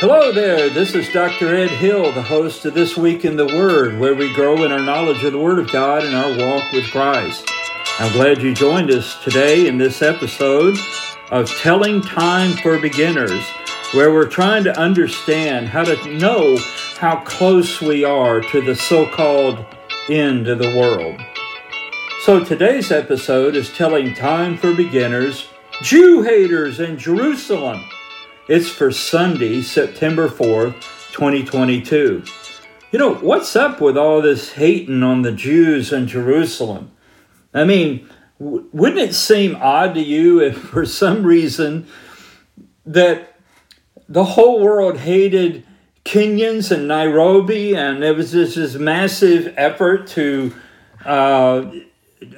Hello there, this is Dr. Ed Hill, the host of This Week in the Word, where we grow in our knowledge of the Word of God and our walk with Christ. I'm glad you joined us today in this episode of Telling Time for Beginners, where we're trying to understand how to know how close we are to the so called end of the world. So today's episode is Telling Time for Beginners, Jew Haters in Jerusalem. It's for Sunday, September 4th, 2022. You know, what's up with all this hating on the Jews in Jerusalem? I mean, wouldn't it seem odd to you if for some reason that the whole world hated Kenyans in Nairobi and there was this, this massive effort to uh,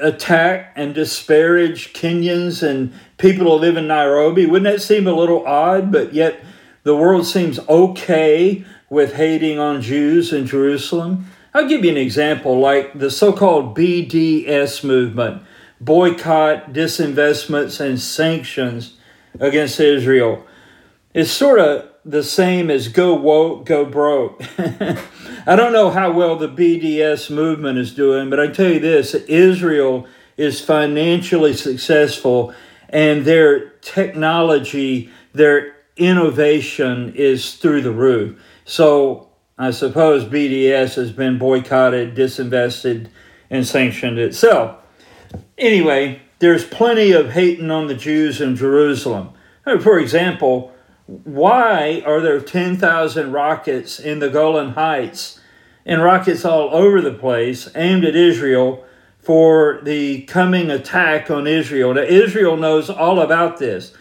attack and disparage Kenyans and people who live in Nairobi. Wouldn't that seem a little odd? But yet the world seems okay with hating on Jews in Jerusalem. I'll give you an example like the so called BDS movement boycott, disinvestments, and sanctions against Israel. It's sort of the same as go woke, go broke. I don't know how well the BDS movement is doing, but I tell you this Israel is financially successful and their technology, their innovation is through the roof. So I suppose BDS has been boycotted, disinvested, and sanctioned itself. Anyway, there's plenty of hating on the Jews in Jerusalem. For example, why are there 10,000 rockets in the Golan Heights and rockets all over the place aimed at Israel for the coming attack on Israel? Now, Israel knows all about this.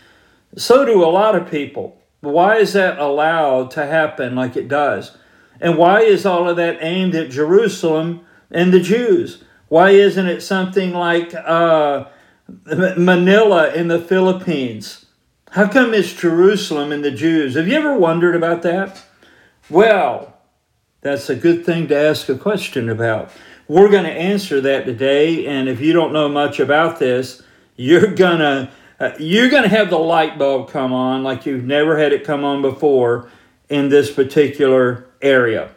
So do a lot of people. Why is that allowed to happen like it does? And why is all of that aimed at Jerusalem and the Jews? Why isn't it something like uh, Manila in the Philippines? How come it's Jerusalem and the Jews? Have you ever wondered about that? Well, that's a good thing to ask a question about. We're going to answer that today, and if you don't know much about this, you're gonna uh, you're gonna have the light bulb come on like you've never had it come on before in this particular area.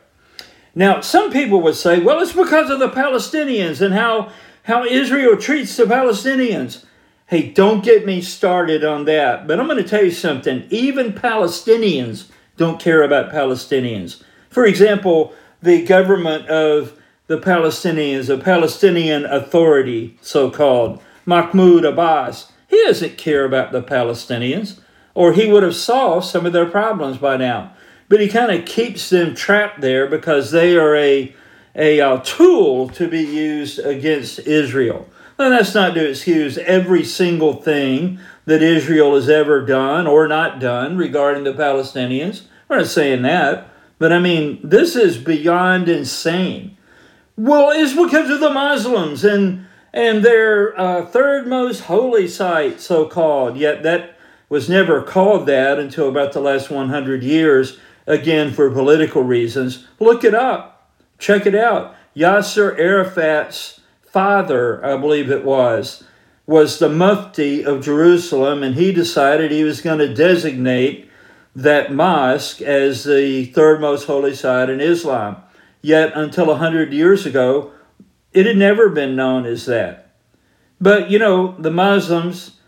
Now, some people would say, well, it's because of the Palestinians and how how Israel treats the Palestinians. Hey, don't get me started on that. But I'm going to tell you something. Even Palestinians don't care about Palestinians. For example, the government of the Palestinians, the Palestinian Authority, so called, Mahmoud Abbas, he doesn't care about the Palestinians, or he would have solved some of their problems by now. But he kind of keeps them trapped there because they are a, a, a tool to be used against Israel. And that's not to excuse every single thing that Israel has ever done or not done regarding the Palestinians. We're not saying that. But I mean, this is beyond insane. Well, it's because of the Muslims and and their uh, third most holy site, so called. Yet that was never called that until about the last 100 years, again for political reasons. Look it up, check it out. Yasser Arafat's father, I believe it was, was the Mufti of Jerusalem, and he decided he was going to designate that mosque as the third most holy site in Islam. Yet, until a 100 years ago, it had never been known as that. But, you know, the Muslims,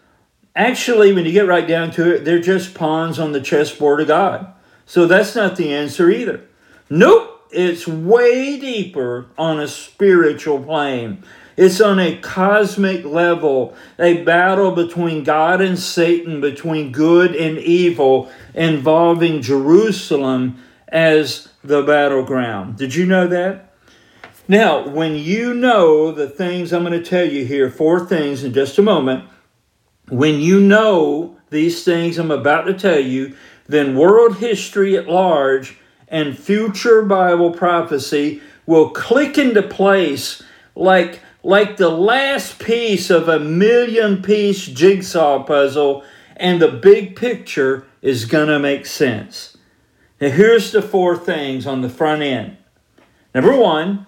actually, when you get right down to it, they're just pawns on the chessboard of God. So that's not the answer either. Nope it's way deeper on a spiritual plane. It's on a cosmic level, a battle between God and Satan, between good and evil, involving Jerusalem as the battleground. Did you know that? Now, when you know the things I'm going to tell you here, four things in just a moment, when you know these things I'm about to tell you, then world history at large and future Bible prophecy will click into place like like the last piece of a million piece jigsaw puzzle and the big picture is going to make sense. Now here's the four things on the front end. Number 1,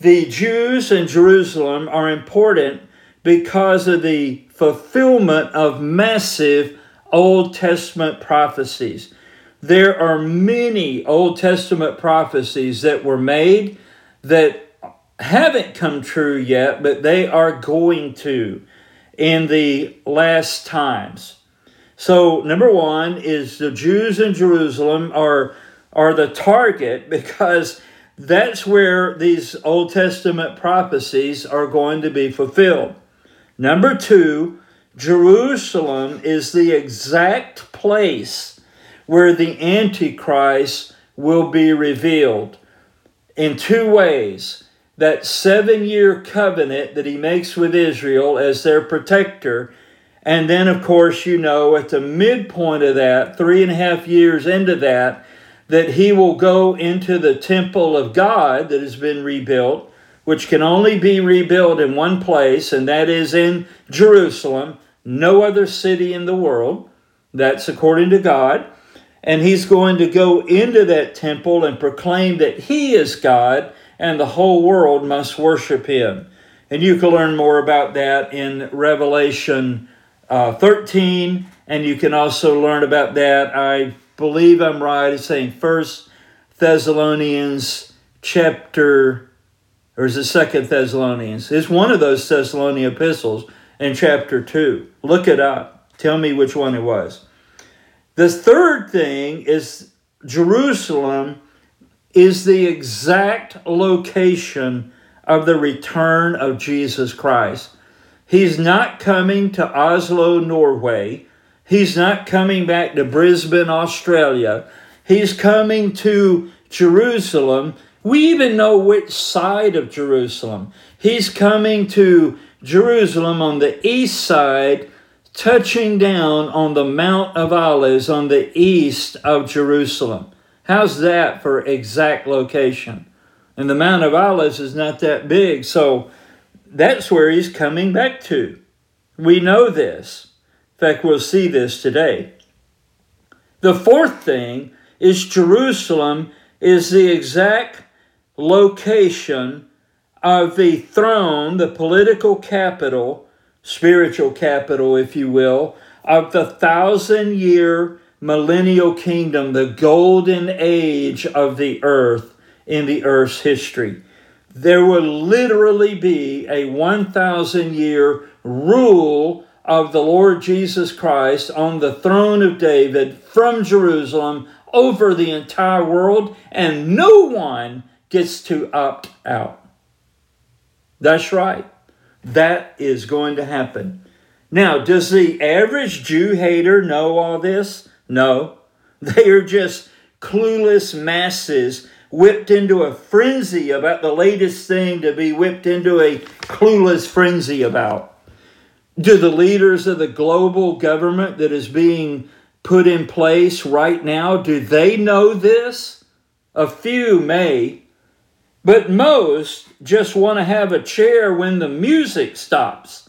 the Jews in Jerusalem are important because of the fulfillment of massive Old Testament prophecies. There are many Old Testament prophecies that were made that haven't come true yet, but they are going to in the last times. So, number one is the Jews in Jerusalem are, are the target because that's where these Old Testament prophecies are going to be fulfilled. Number two, Jerusalem is the exact place where the Antichrist will be revealed in two ways. That seven year covenant that he makes with Israel as their protector. And then, of course, you know, at the midpoint of that, three and a half years into that, that he will go into the temple of God that has been rebuilt, which can only be rebuilt in one place, and that is in Jerusalem, no other city in the world. That's according to God. And he's going to go into that temple and proclaim that he is God and the whole world must worship him. And you can learn more about that in Revelation uh, 13, and you can also learn about that. I believe I'm right in saying First Thessalonians chapter, or is it Second Thessalonians? It's one of those Thessalonian epistles in chapter two. Look it up. Tell me which one it was. The third thing is Jerusalem is the exact location of the return of Jesus Christ. He's not coming to Oslo, Norway. He's not coming back to Brisbane, Australia. He's coming to Jerusalem. We even know which side of Jerusalem. He's coming to Jerusalem on the east side, touching down on the Mount of Olives on the east of Jerusalem. How's that for exact location? And the Mount of Olives is not that big, so that's where he's coming back to. We know this. In fact, we'll see this today. The fourth thing is Jerusalem is the exact location of the throne, the political capital, spiritual capital, if you will, of the thousand year millennial kingdom, the golden age of the earth in the earth's history. There will literally be a 1,000 year rule of the Lord Jesus Christ on the throne of David from Jerusalem over the entire world, and no one gets to opt out. That's right. That is going to happen. Now, does the average Jew hater know all this? No. They are just clueless masses whipped into a frenzy about the latest thing to be whipped into a clueless frenzy about. Do the leaders of the global government that is being put in place right now, do they know this? A few may, but most just want to have a chair when the music stops.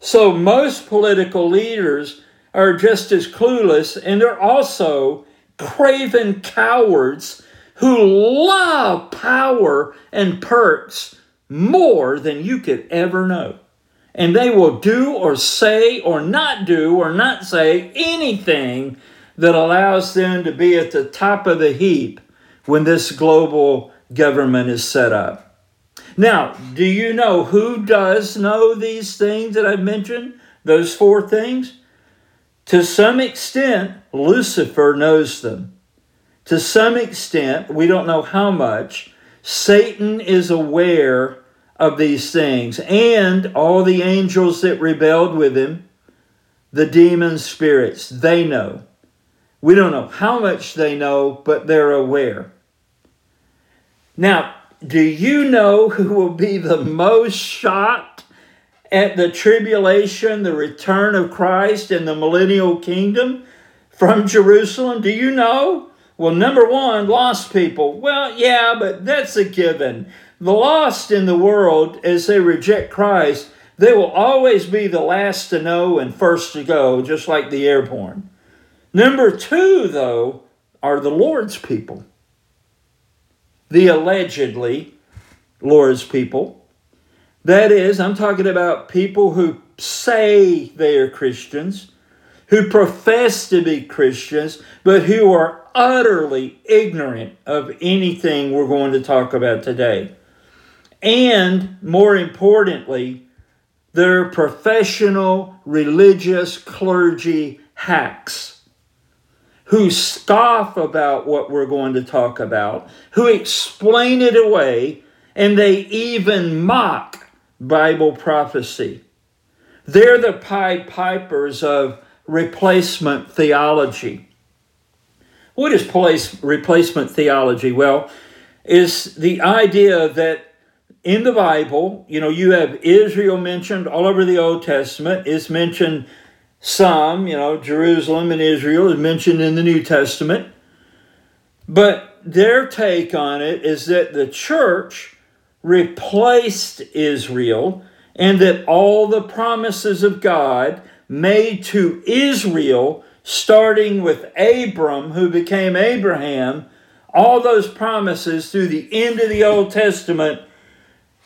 So most political leaders are just as clueless, and they're also craven cowards who love power and perks more than you could ever know. And they will do or say or not do or not say anything that allows them to be at the top of the heap when this global government is set up. Now, do you know who does know these things that I've mentioned? Those four things? To some extent, Lucifer knows them. To some extent, we don't know how much, Satan is aware of these things and all the angels that rebelled with him, the demon spirits, they know. We don't know how much they know, but they're aware. Now, do you know who will be the most shocked at the tribulation, the return of Christ, and the millennial kingdom from Jerusalem? Do you know? Well, number one, lost people. Well, yeah, but that's a given. The lost in the world, as they reject Christ, they will always be the last to know and first to go, just like the airborne. Number two, though, are the Lord's people the allegedly Lord's people. That is, I'm talking about people who say they are Christians, who profess to be Christians, but who are utterly ignorant of anything we're going to talk about today. And more importantly, they're professional religious clergy hacks who scoff about what we're going to talk about, who explain it away, and they even mock Bible prophecy. They're the Pied Pipers of replacement theology. What is place, replacement theology? Well, is the idea that in the Bible, you know, you have Israel mentioned all over the Old Testament. It's mentioned some, you know, Jerusalem and Israel is mentioned in the New Testament. But their take on it is that the church replaced Israel and that all the promises of God made to Israel, starting with Abram, who became Abraham, all those promises through the end of the Old Testament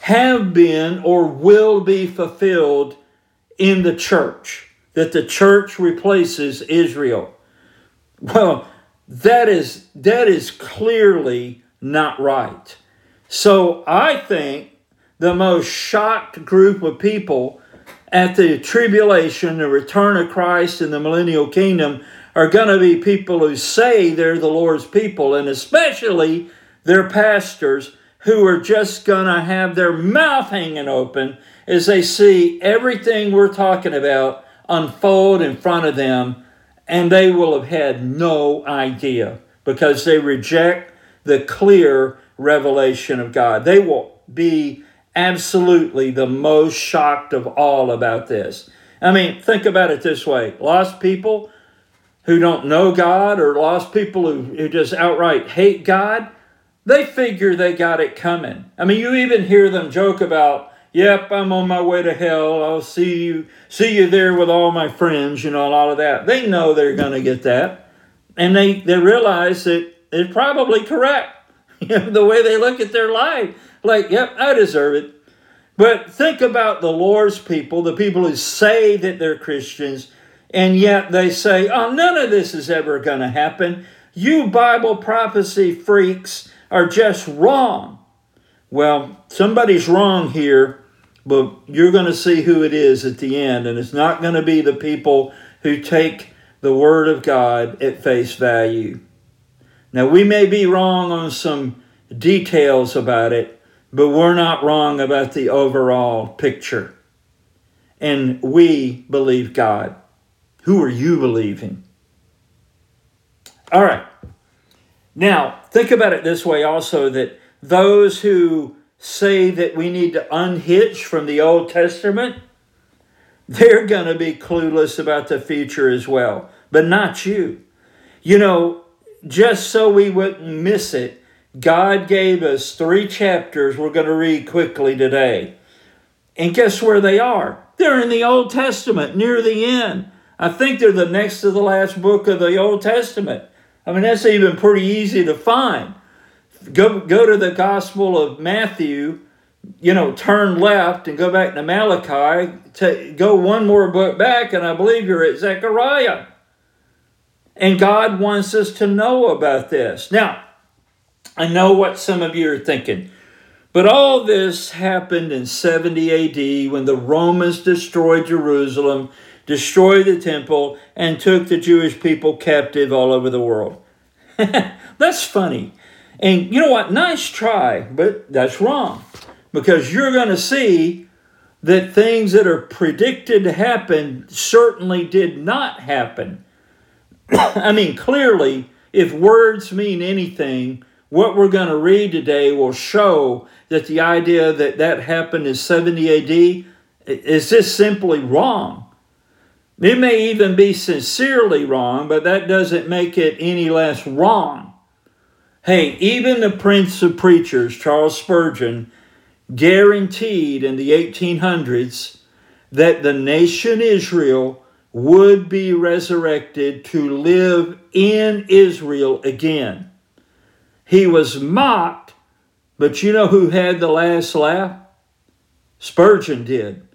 have been or will be fulfilled in the church, that the church replaces Israel. Well, that is that is clearly not right. So I think the most shocked group of people at the tribulation, the return of Christ in the millennial kingdom, are going to be people who say they're the Lord's people, and especially their pastors who are just going to have their mouth hanging open as they see everything we're talking about unfold in front of them, and they will have had no idea because they reject the clear revelation of God. They will be absolutely the most shocked of all about this. I mean, think about it this way lost people who don't know God or lost people who, who just outright hate God they figure they got it coming. I mean, you even hear them joke about, "Yep, I'm on my way to hell. I'll see you see you there with all my friends," you know, and all of that. They know they're going to get that, and they they realize that it's probably correct. The way they look at their life, like, "Yep, I deserve it." But think about the Lord's people, the people who say that they're Christians, and yet they say, "Oh, none of this is ever going to happen." You Bible prophecy freaks are just wrong. Well, somebody's wrong here, but you're going to see who it is at the end, and it's not going to be the people who take the Word of God at face value. Now, we may be wrong on some details about it, but we're not wrong about the overall picture. And we believe God. Who are you believing? All right. Now, think about it this way also that those who say that we need to unhitch from the Old Testament, they're going to be clueless about the future as well, but not you. You know, just so we wouldn't miss it, God gave us three chapters we're going to read quickly today. And guess where they are? They're in the Old Testament, near the end. I think they're the next to the last book of the Old Testament. I mean, that's even pretty easy to find. Go, go to the Gospel of Matthew, you know, turn left and go back to Malachi, to, go one more book back, and I believe you're at Zechariah. And God wants us to know about this. Now, I know what some of you are thinking. But all this happened in 70 AD when the Romans destroyed Jerusalem destroyed the temple, and took the Jewish people captive all over the world. that's funny. And you know what? Nice try, but that's wrong. Because you're going to see that things that are predicted to happen certainly did not happen. I mean, clearly, if words mean anything, what we're going to read today will show that the idea that that happened in 70 AD is just simply wrong. It may even be sincerely wrong, but that doesn't make it any less wrong. Hey, even the Prince of Preachers, Charles Spurgeon, guaranteed in the 1800s that the nation Israel would be resurrected to live in Israel again. He was mocked, but you know who had the last laugh? Spurgeon did.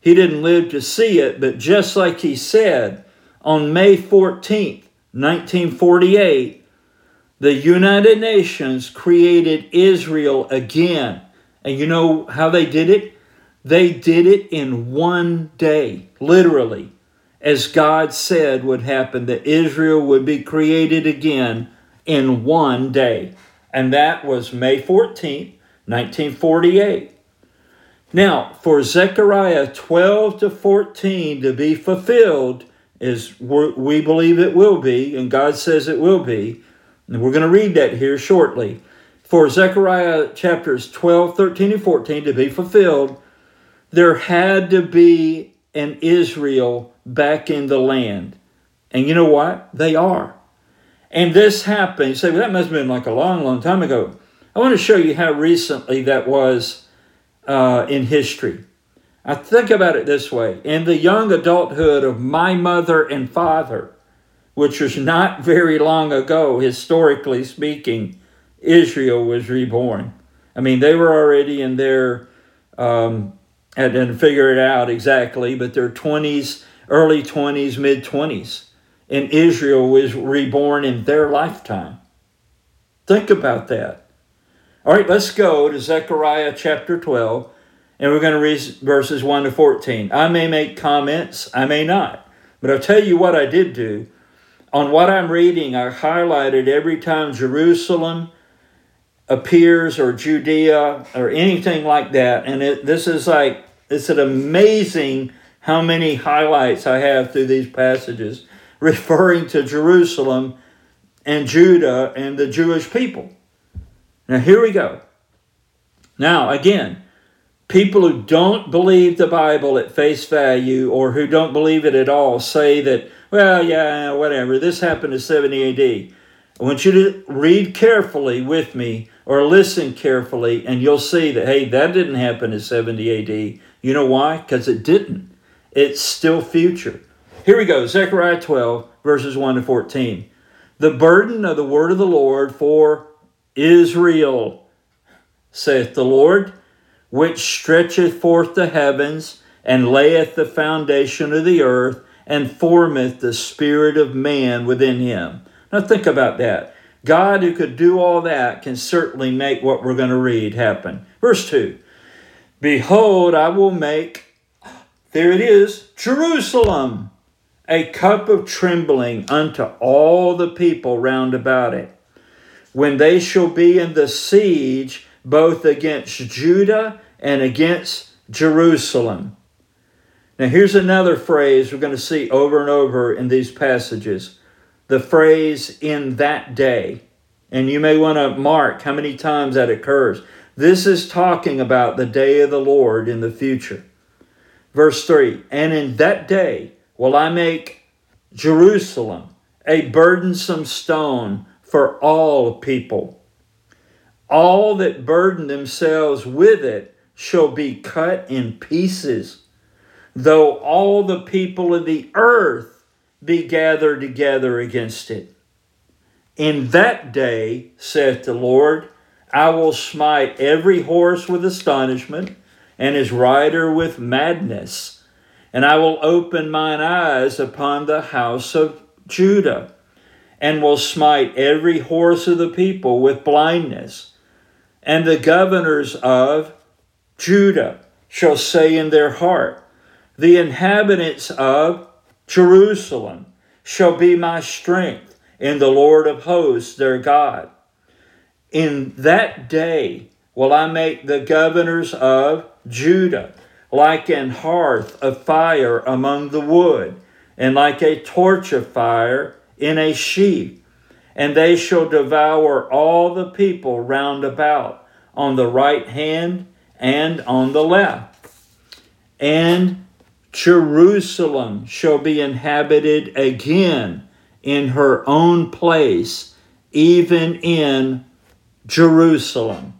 He didn't live to see it, but just like he said, on May 14th, 1948, the United Nations created Israel again. And you know how they did it? They did it in one day, literally, as God said would happen, that Israel would be created again in one day. And that was May 14th, 1948. Now, for Zechariah 12 to 14 to be fulfilled, as we believe it will be, and God says it will be, and we're going to read that here shortly. For Zechariah chapters 12, 13, and 14 to be fulfilled, there had to be an Israel back in the land. And you know what? They are. And this happened. You say, well, that must have been like a long, long time ago. I want to show you how recently that was uh, in history. I think about it this way in the young adulthood of my mother and father, which was not very long ago, historically speaking, Israel was reborn. I mean, they were already in their, um, I didn't figure it out exactly, but their 20s, early 20s, mid 20s. And Israel was reborn in their lifetime. Think about that. All right, let's go to Zechariah chapter 12, and we're going to read verses 1 to 14. I may make comments, I may not, but I'll tell you what I did do. On what I'm reading, I highlighted every time Jerusalem appears or Judea or anything like that. And it, this is like, it's an amazing how many highlights I have through these passages referring to Jerusalem and Judah and the Jewish people. Now, here we go. Now, again, people who don't believe the Bible at face value or who don't believe it at all say that, well, yeah, whatever, this happened in 70 AD. I want you to read carefully with me or listen carefully, and you'll see that, hey, that didn't happen in 70 AD. You know why? Because it didn't. It's still future. Here we go Zechariah 12, verses 1 to 14. The burden of the word of the Lord for Israel, saith the Lord, which stretcheth forth the heavens, and layeth the foundation of the earth, and formeth the spirit of man within him. Now think about that. God, who could do all that, can certainly make what we're going to read happen. Verse 2 Behold, I will make, there it is, Jerusalem, a cup of trembling unto all the people round about it when they shall be in the siege both against Judah and against Jerusalem. Now, here's another phrase we're going to see over and over in these passages the phrase in that day. And you may want to mark how many times that occurs. This is talking about the day of the Lord in the future. Verse 3 And in that day will I make Jerusalem a burdensome stone for all people. All that burden themselves with it shall be cut in pieces, though all the people of the earth be gathered together against it. In that day, saith the Lord, I will smite every horse with astonishment, and his rider with madness, and I will open mine eyes upon the house of Judah and will smite every horse of the people with blindness. And the governors of Judah shall say in their heart, The inhabitants of Jerusalem shall be my strength in the Lord of hosts their God. In that day will I make the governors of Judah like an hearth of fire among the wood, and like a torch of fire in a sheaf, and they shall devour all the people round about on the right hand and on the left. And Jerusalem shall be inhabited again in her own place, even in Jerusalem.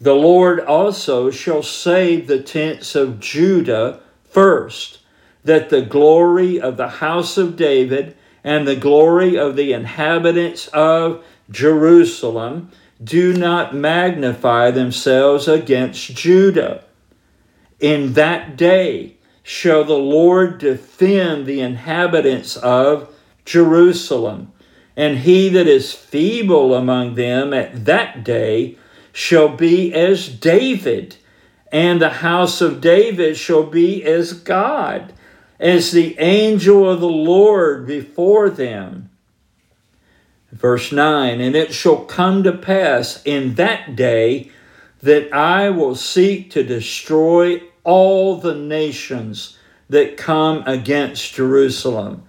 The Lord also shall save the tents of Judah first, that the glory of the house of David and the glory of the inhabitants of Jerusalem do not magnify themselves against Judah. In that day shall the Lord defend the inhabitants of Jerusalem. And he that is feeble among them at that day shall be as David, and the house of David shall be as God, as the angel of the Lord before them. Verse 9 And it shall come to pass in that day that I will seek to destroy all the nations that come against Jerusalem.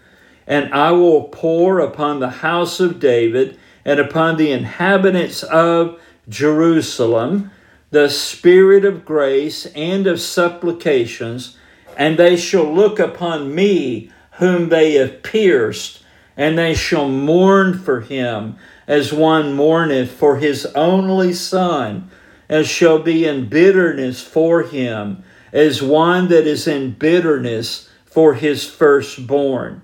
And I will pour upon the house of David and upon the inhabitants of Jerusalem the spirit of grace and of supplications, and they shall look upon me whom they have pierced, and they shall mourn for him as one mourneth for his only son, and shall be in bitterness for him as one that is in bitterness for his firstborn.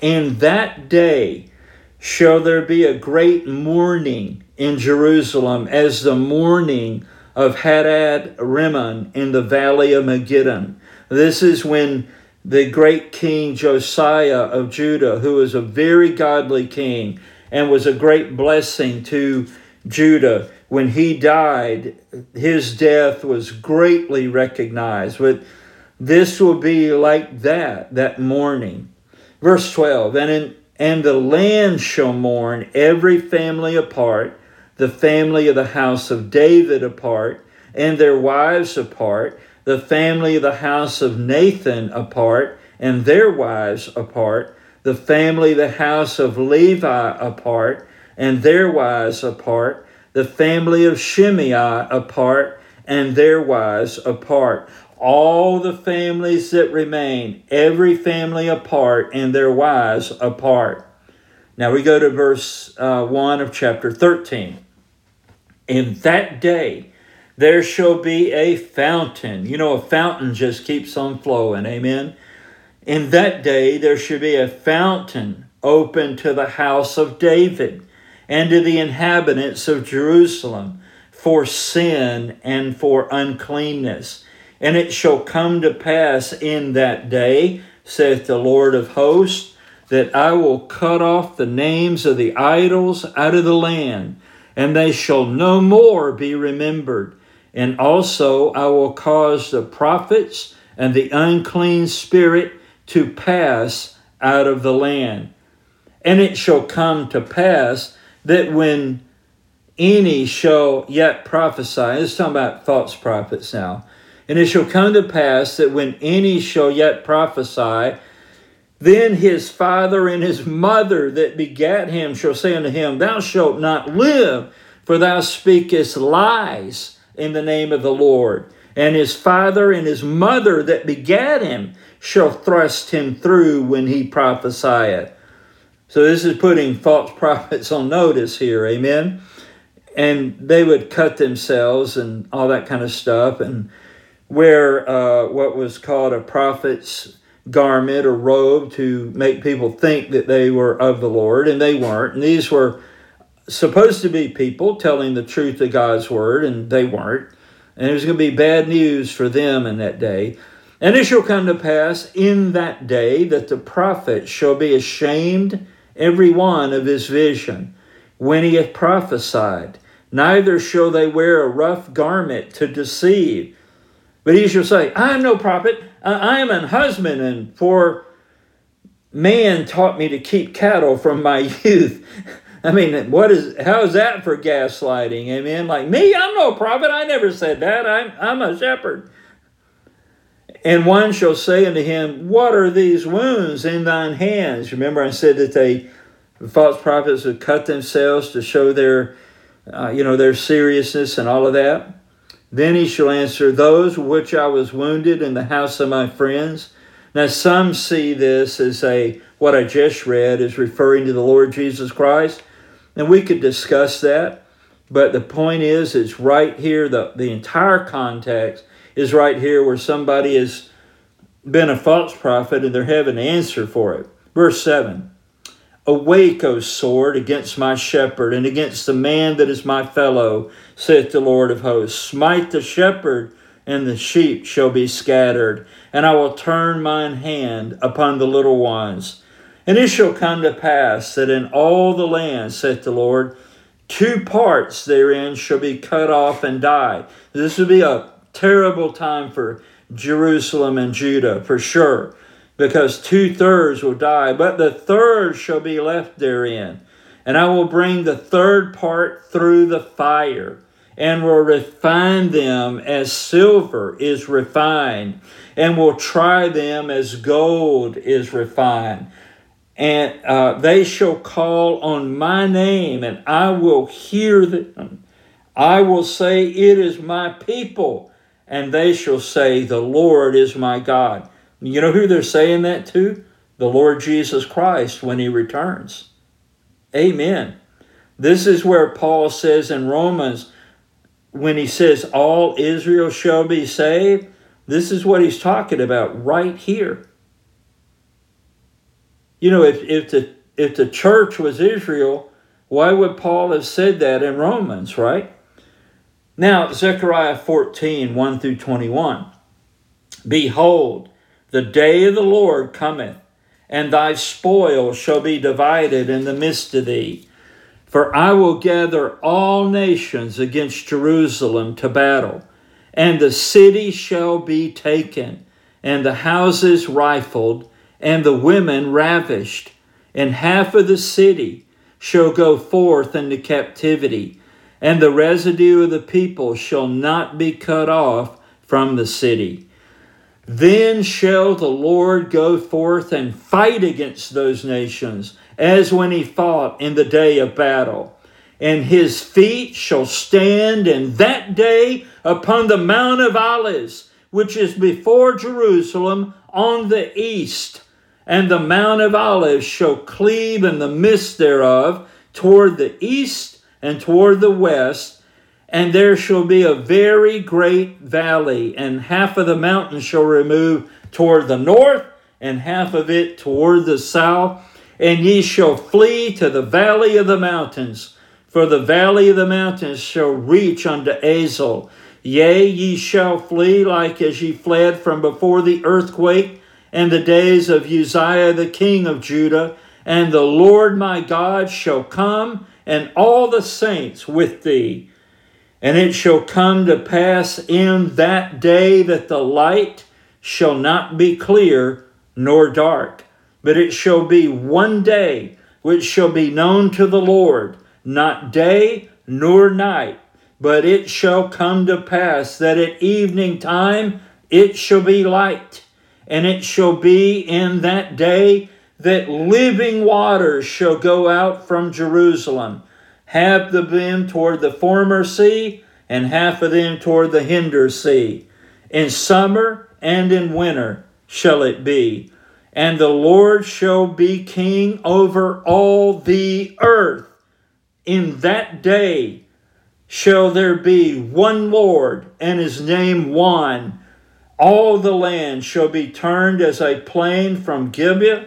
In that day shall there be a great mourning in Jerusalem, as the mourning of Hadad Rimmon in the valley of Megiddon. This is when the great king Josiah of Judah, who was a very godly king and was a great blessing to Judah, when he died, his death was greatly recognized. But this will be like that, that mourning. Verse 12 And, in, and the land shall mourn every family apart, the family of the house of David apart, and their wives apart, the family of the house of Nathan apart, and their wives apart, the family of the house of Levi apart, and their wives apart, the family of Shimei apart, and their wives apart all the families that remain, every family apart, and their wives apart. Now we go to verse uh, 1 of chapter 13. In that day there shall be a fountain. You know, a fountain just keeps on flowing. Amen. In that day there shall be a fountain open to the house of David and to the inhabitants of Jerusalem for sin and for uncleanness and it shall come to pass in that day, saith the Lord of hosts, that I will cut off the names of the idols out of the land, and they shall no more be remembered. And also I will cause the prophets and the unclean spirit to pass out of the land. And it shall come to pass that when any shall yet prophesy, it's talking about false prophets now and it shall come to pass that when any shall yet prophesy, then his father and his mother that begat him shall say unto him, Thou shalt not live, for thou speakest lies in the name of the Lord. And his father and his mother that begat him shall thrust him through when he prophesieth. So this is putting false prophets on notice here, amen? And they would cut themselves and all that kind of stuff. And wear uh, what was called a prophet's garment or robe to make people think that they were of the Lord, and they weren't. And these were supposed to be people telling the truth of God's word, and they weren't. And it was going to be bad news for them in that day. And it shall come to pass in that day that the prophet shall be ashamed every one of his vision when he hath prophesied. Neither shall they wear a rough garment to deceive but he shall say, I am no prophet, I am an husband, and for man taught me to keep cattle from my youth. I mean, what is how is that for gaslighting? Amen. Like me, I'm no prophet. I never said that. I'm I'm a shepherd. And one shall say unto him, What are these wounds in thine hands? Remember, I said that they the false prophets would cut themselves to show their, uh, you know, their seriousness and all of that. Then he shall answer, Those which I was wounded in the house of my friends. Now, some see this as a, what I just read is referring to the Lord Jesus Christ. And we could discuss that. But the point is, it's right here, the, the entire context is right here where somebody has been a false prophet and they're having an answer for it. Verse 7 Awake, O sword, against my shepherd, and against the man that is my fellow, saith the Lord of hosts. Smite the shepherd, and the sheep shall be scattered. And I will turn mine hand upon the little ones. And it shall come to pass that in all the land, saith the Lord, two parts therein shall be cut off and die. This will be a terrible time for Jerusalem and Judah, for sure, because two thirds will die, but the third shall be left therein. And I will bring the third part through the fire, and will refine them as silver is refined, and will try them as gold is refined and uh, they shall call on my name, and I will hear them. I will say, It is my people, and they shall say, The Lord is my God. You know who they're saying that to? The Lord Jesus Christ when he returns. Amen. This is where Paul says in Romans, when he says, All Israel shall be saved, this is what he's talking about right here. You know, if, if the if the church was Israel, why would Paul have said that in Romans, right? Now, Zechariah 14, 1 through 21. Behold, the day of the Lord cometh, and thy spoil shall be divided in the midst of thee. For I will gather all nations against Jerusalem to battle, and the city shall be taken, and the houses rifled, and the women ravished, and half of the city shall go forth into captivity, and the residue of the people shall not be cut off from the city. Then shall the Lord go forth and fight against those nations, as when he fought in the day of battle. And his feet shall stand in that day upon the Mount of Olives, which is before Jerusalem on the east and the Mount of Olives shall cleave in the midst thereof toward the east and toward the west, and there shall be a very great valley, and half of the mountain shall remove toward the north, and half of it toward the south, and ye shall flee to the valley of the mountains, for the valley of the mountains shall reach unto Azal. Yea, ye shall flee like as ye fled from before the earthquake and the days of Uzziah the king of Judah, and the Lord my God shall come, and all the saints with thee. And it shall come to pass in that day that the light shall not be clear nor dark, but it shall be one day which shall be known to the Lord, not day nor night. But it shall come to pass that at evening time it shall be light and it shall be in that day that living waters shall go out from Jerusalem, half of them toward the former sea, and half of them toward the hinder sea. In summer and in winter shall it be. And the Lord shall be king over all the earth. In that day shall there be one Lord, and his name one all the land shall be turned as a plain from Gibeah,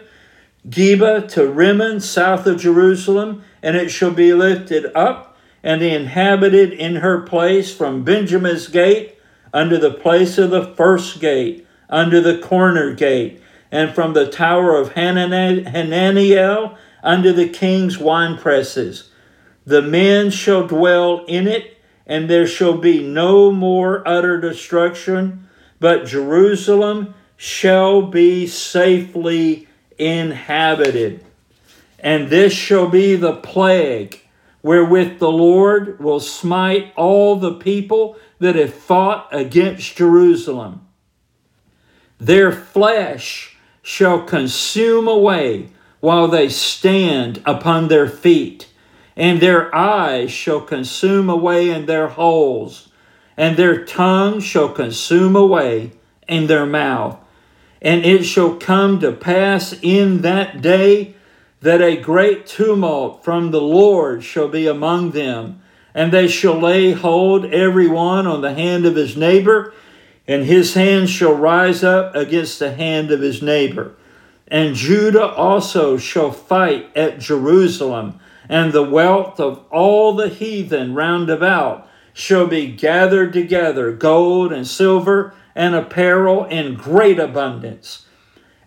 Geba to Rimmon, south of Jerusalem, and it shall be lifted up and inhabited in her place from Benjamin's gate under the place of the first gate, under the corner gate, and from the tower of Hananiel under the king's wine presses. The men shall dwell in it, and there shall be no more utter destruction but Jerusalem shall be safely inhabited. And this shall be the plague wherewith the Lord will smite all the people that have fought against Jerusalem. Their flesh shall consume away while they stand upon their feet, and their eyes shall consume away in their holes and their tongue shall consume away in their mouth. And it shall come to pass in that day that a great tumult from the Lord shall be among them, and they shall lay hold every one on the hand of his neighbor, and his hand shall rise up against the hand of his neighbor. And Judah also shall fight at Jerusalem, and the wealth of all the heathen round about shall be gathered together, gold and silver and apparel in great abundance.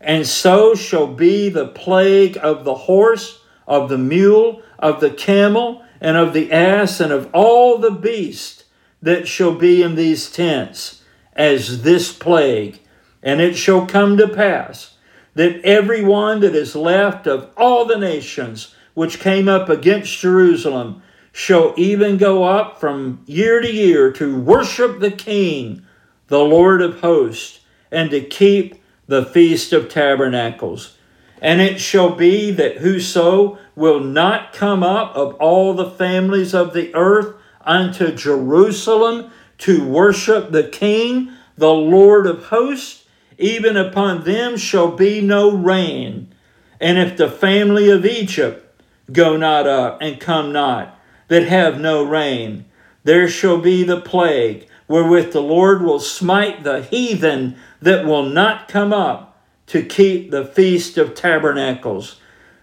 And so shall be the plague of the horse, of the mule, of the camel, and of the ass, and of all the beast that shall be in these tents, as this plague. And it shall come to pass that every one that is left of all the nations which came up against Jerusalem shall even go up from year to year to worship the King, the Lord of hosts, and to keep the Feast of Tabernacles. And it shall be that whoso will not come up of all the families of the earth unto Jerusalem to worship the King, the Lord of hosts, even upon them shall be no rain. And if the family of Egypt go not up and come not, that have no rain, there shall be the plague, wherewith the Lord will smite the heathen that will not come up to keep the feast of tabernacles.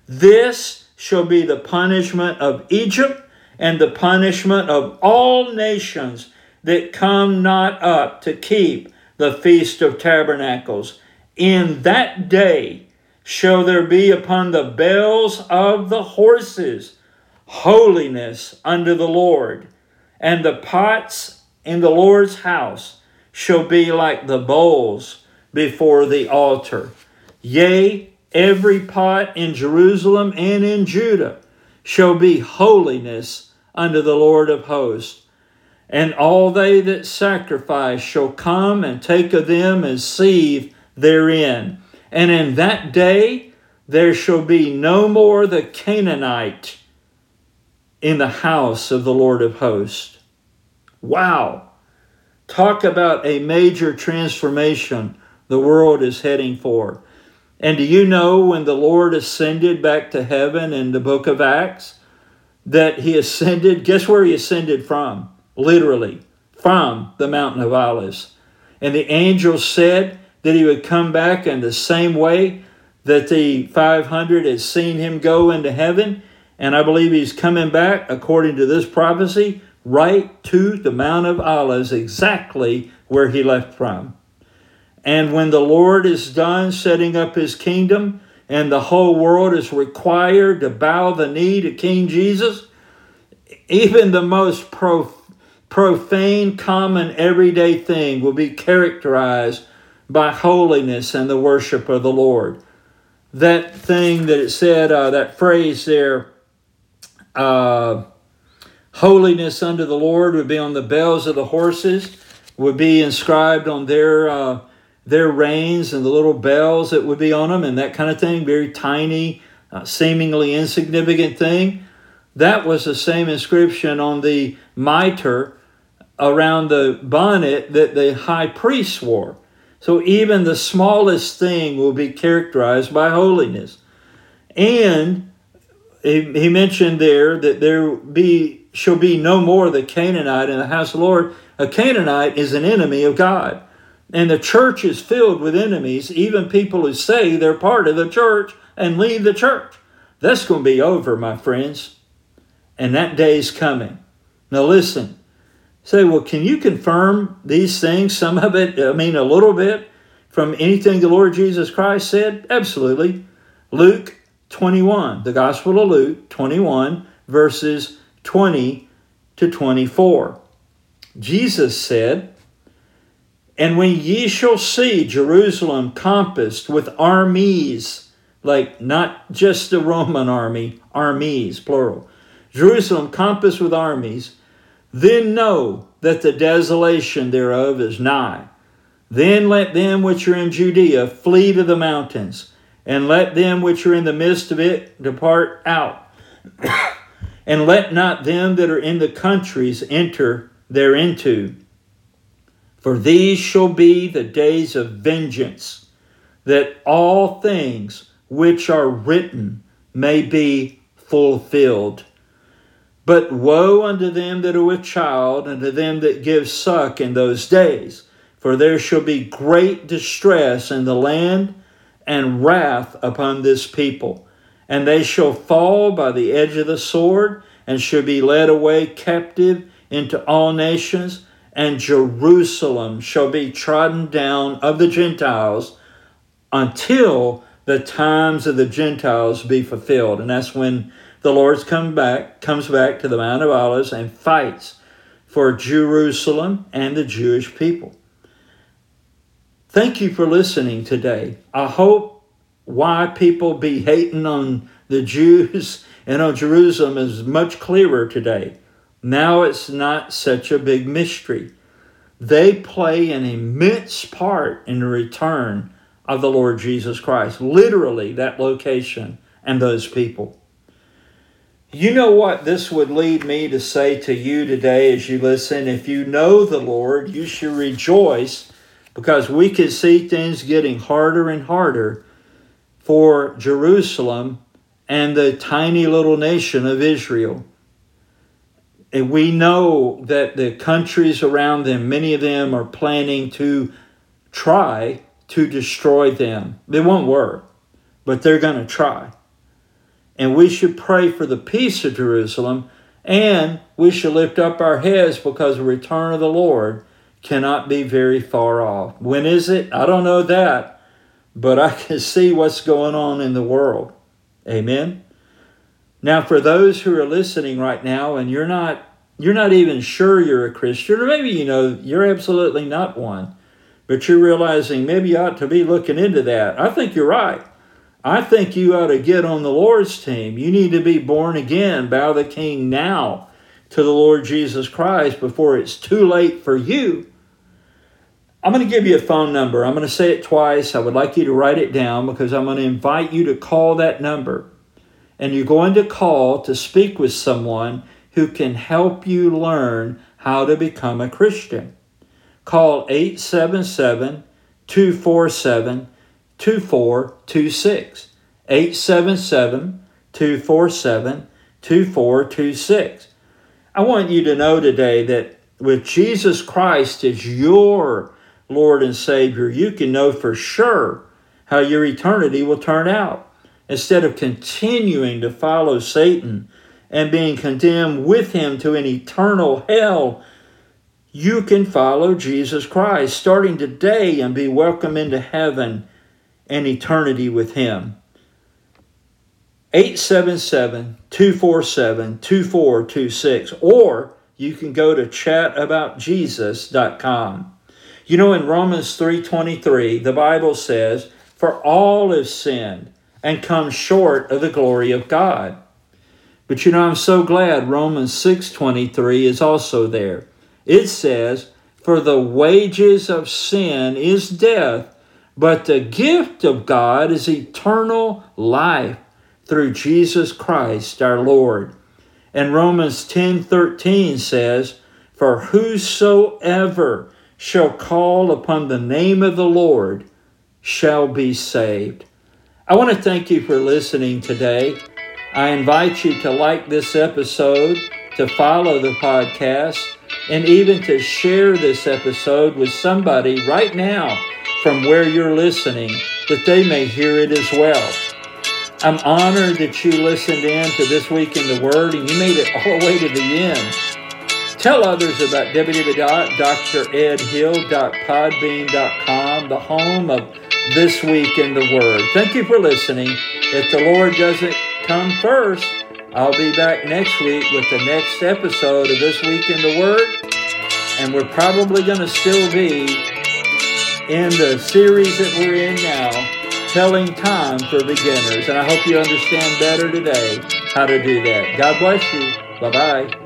This shall be the punishment of Egypt and the punishment of all nations that come not up to keep the Feast of Tabernacles. In that day shall there be upon the bells of the horses holiness unto the Lord, and the pots in the Lord's house shall be like the bowls before the altar. Yea, every pot in Jerusalem and in Judah shall be holiness unto the Lord of hosts and all they that sacrifice shall come and take of them and seethe therein. And in that day there shall be no more the Canaanite in the house of the Lord of hosts. Wow! Talk about a major transformation the world is heading for. And do you know when the Lord ascended back to heaven in the book of Acts? That he ascended, guess where he ascended from? literally, from the mountain of Olives. And the angel said that he would come back in the same way that the 500 had seen him go into heaven. And I believe he's coming back, according to this prophecy, right to the Mount of Olives, exactly where he left from. And when the Lord is done setting up his kingdom, and the whole world is required to bow the knee to King Jesus, even the most profane, common, everyday thing will be characterized by holiness and the worship of the Lord. That thing that it said, uh, that phrase there, uh, holiness unto the Lord would be on the bells of the horses, would be inscribed on their uh, their reins and the little bells that would be on them and that kind of thing. Very tiny, uh, seemingly insignificant thing. That was the same inscription on the mitre around the bonnet that the high priest wore. So even the smallest thing will be characterized by holiness. And he, he mentioned there that there be shall be no more the Canaanite in the house of the Lord. A Canaanite is an enemy of God. And the church is filled with enemies, even people who say they're part of the church and leave the church. That's going to be over, my friends. And that day is coming. Now listen, say, well, can you confirm these things? Some of it, I mean, a little bit from anything the Lord Jesus Christ said? Absolutely. Luke 21, the Gospel of Luke 21, verses 20 to 24. Jesus said, And when ye shall see Jerusalem compassed with armies, like not just the Roman army, armies, plural, Jerusalem compassed with armies, then know that the desolation thereof is nigh. Then let them which are in Judea flee to the mountains, and let them which are in the midst of it depart out. and let not them that are in the countries enter thereinto. For these shall be the days of vengeance, that all things which are written may be fulfilled. But woe unto them that are with child, and to them that give suck in those days. For there shall be great distress in the land, and wrath upon this people. And they shall fall by the edge of the sword, and shall be led away captive into all nations, and Jerusalem shall be trodden down of the Gentiles until the times of the Gentiles be fulfilled. And that's when the Lord's come back, comes back to the Mount of Olives and fights for Jerusalem and the Jewish people. Thank you for listening today. I hope why people be hating on the Jews and on Jerusalem is much clearer today. Now it's not such a big mystery. They play an immense part in the return of the Lord Jesus Christ. Literally, that location and those people. You know what this would lead me to say to you today as you listen? If you know the Lord, you should rejoice because we can see things getting harder and harder for Jerusalem and the tiny little nation of Israel. And we know that the countries around them, many of them are planning to try to destroy them. They won't work, but they're going to try. And we should pray for the peace of Jerusalem, and we should lift up our heads because the return of the Lord cannot be very far off. When is it? I don't know that, but I can see what's going on in the world. Amen. Now, for those who are listening right now and you're not you're not even sure you're a Christian, or maybe you know you're absolutely not one, but you're realizing maybe you ought to be looking into that. I think you're right. I think you ought to get on the Lord's team. You need to be born again, bow the king now to the Lord Jesus Christ before it's too late for you. I'm going to give you a phone number. I'm going to say it twice. I would like you to write it down because I'm going to invite you to call that number. And you're going to call to speak with someone who can help you learn how to become a Christian. Call 877 247 2426. 877 247 2426. I want you to know today that with Jesus Christ as your Lord and Savior, you can know for sure how your eternity will turn out. Instead of continuing to follow Satan and being condemned with him to an eternal hell, you can follow Jesus Christ starting today and be welcome into heaven and eternity with him. 877 247 2426, or you can go to chataboutjesus.com. You know, in Romans 3.23, the Bible says, For all have sinned and come short of the glory of God. But you know, I'm so glad Romans 6.23 is also there. It says, For the wages of sin is death, but the gift of God is eternal life through Jesus Christ our Lord. And Romans 10:13 says, "For whosoever shall call upon the name of the Lord shall be saved. I want to thank you for listening today. I invite you to like this episode, to follow the podcast, and even to share this episode with somebody right now from where you're listening that they may hear it as well. I'm honored that you listened in to This Week in the Word and you made it all the way to the end. Tell others about www.dredhill.podbean.com, the home of This Week in the Word. Thank you for listening. If the Lord doesn't come first, I'll be back next week with the next episode of This Week in the Word. And we're probably going to still be in the series that we're in now, Telling Time for Beginners. And I hope you understand better today how to do that. God bless you. Bye bye.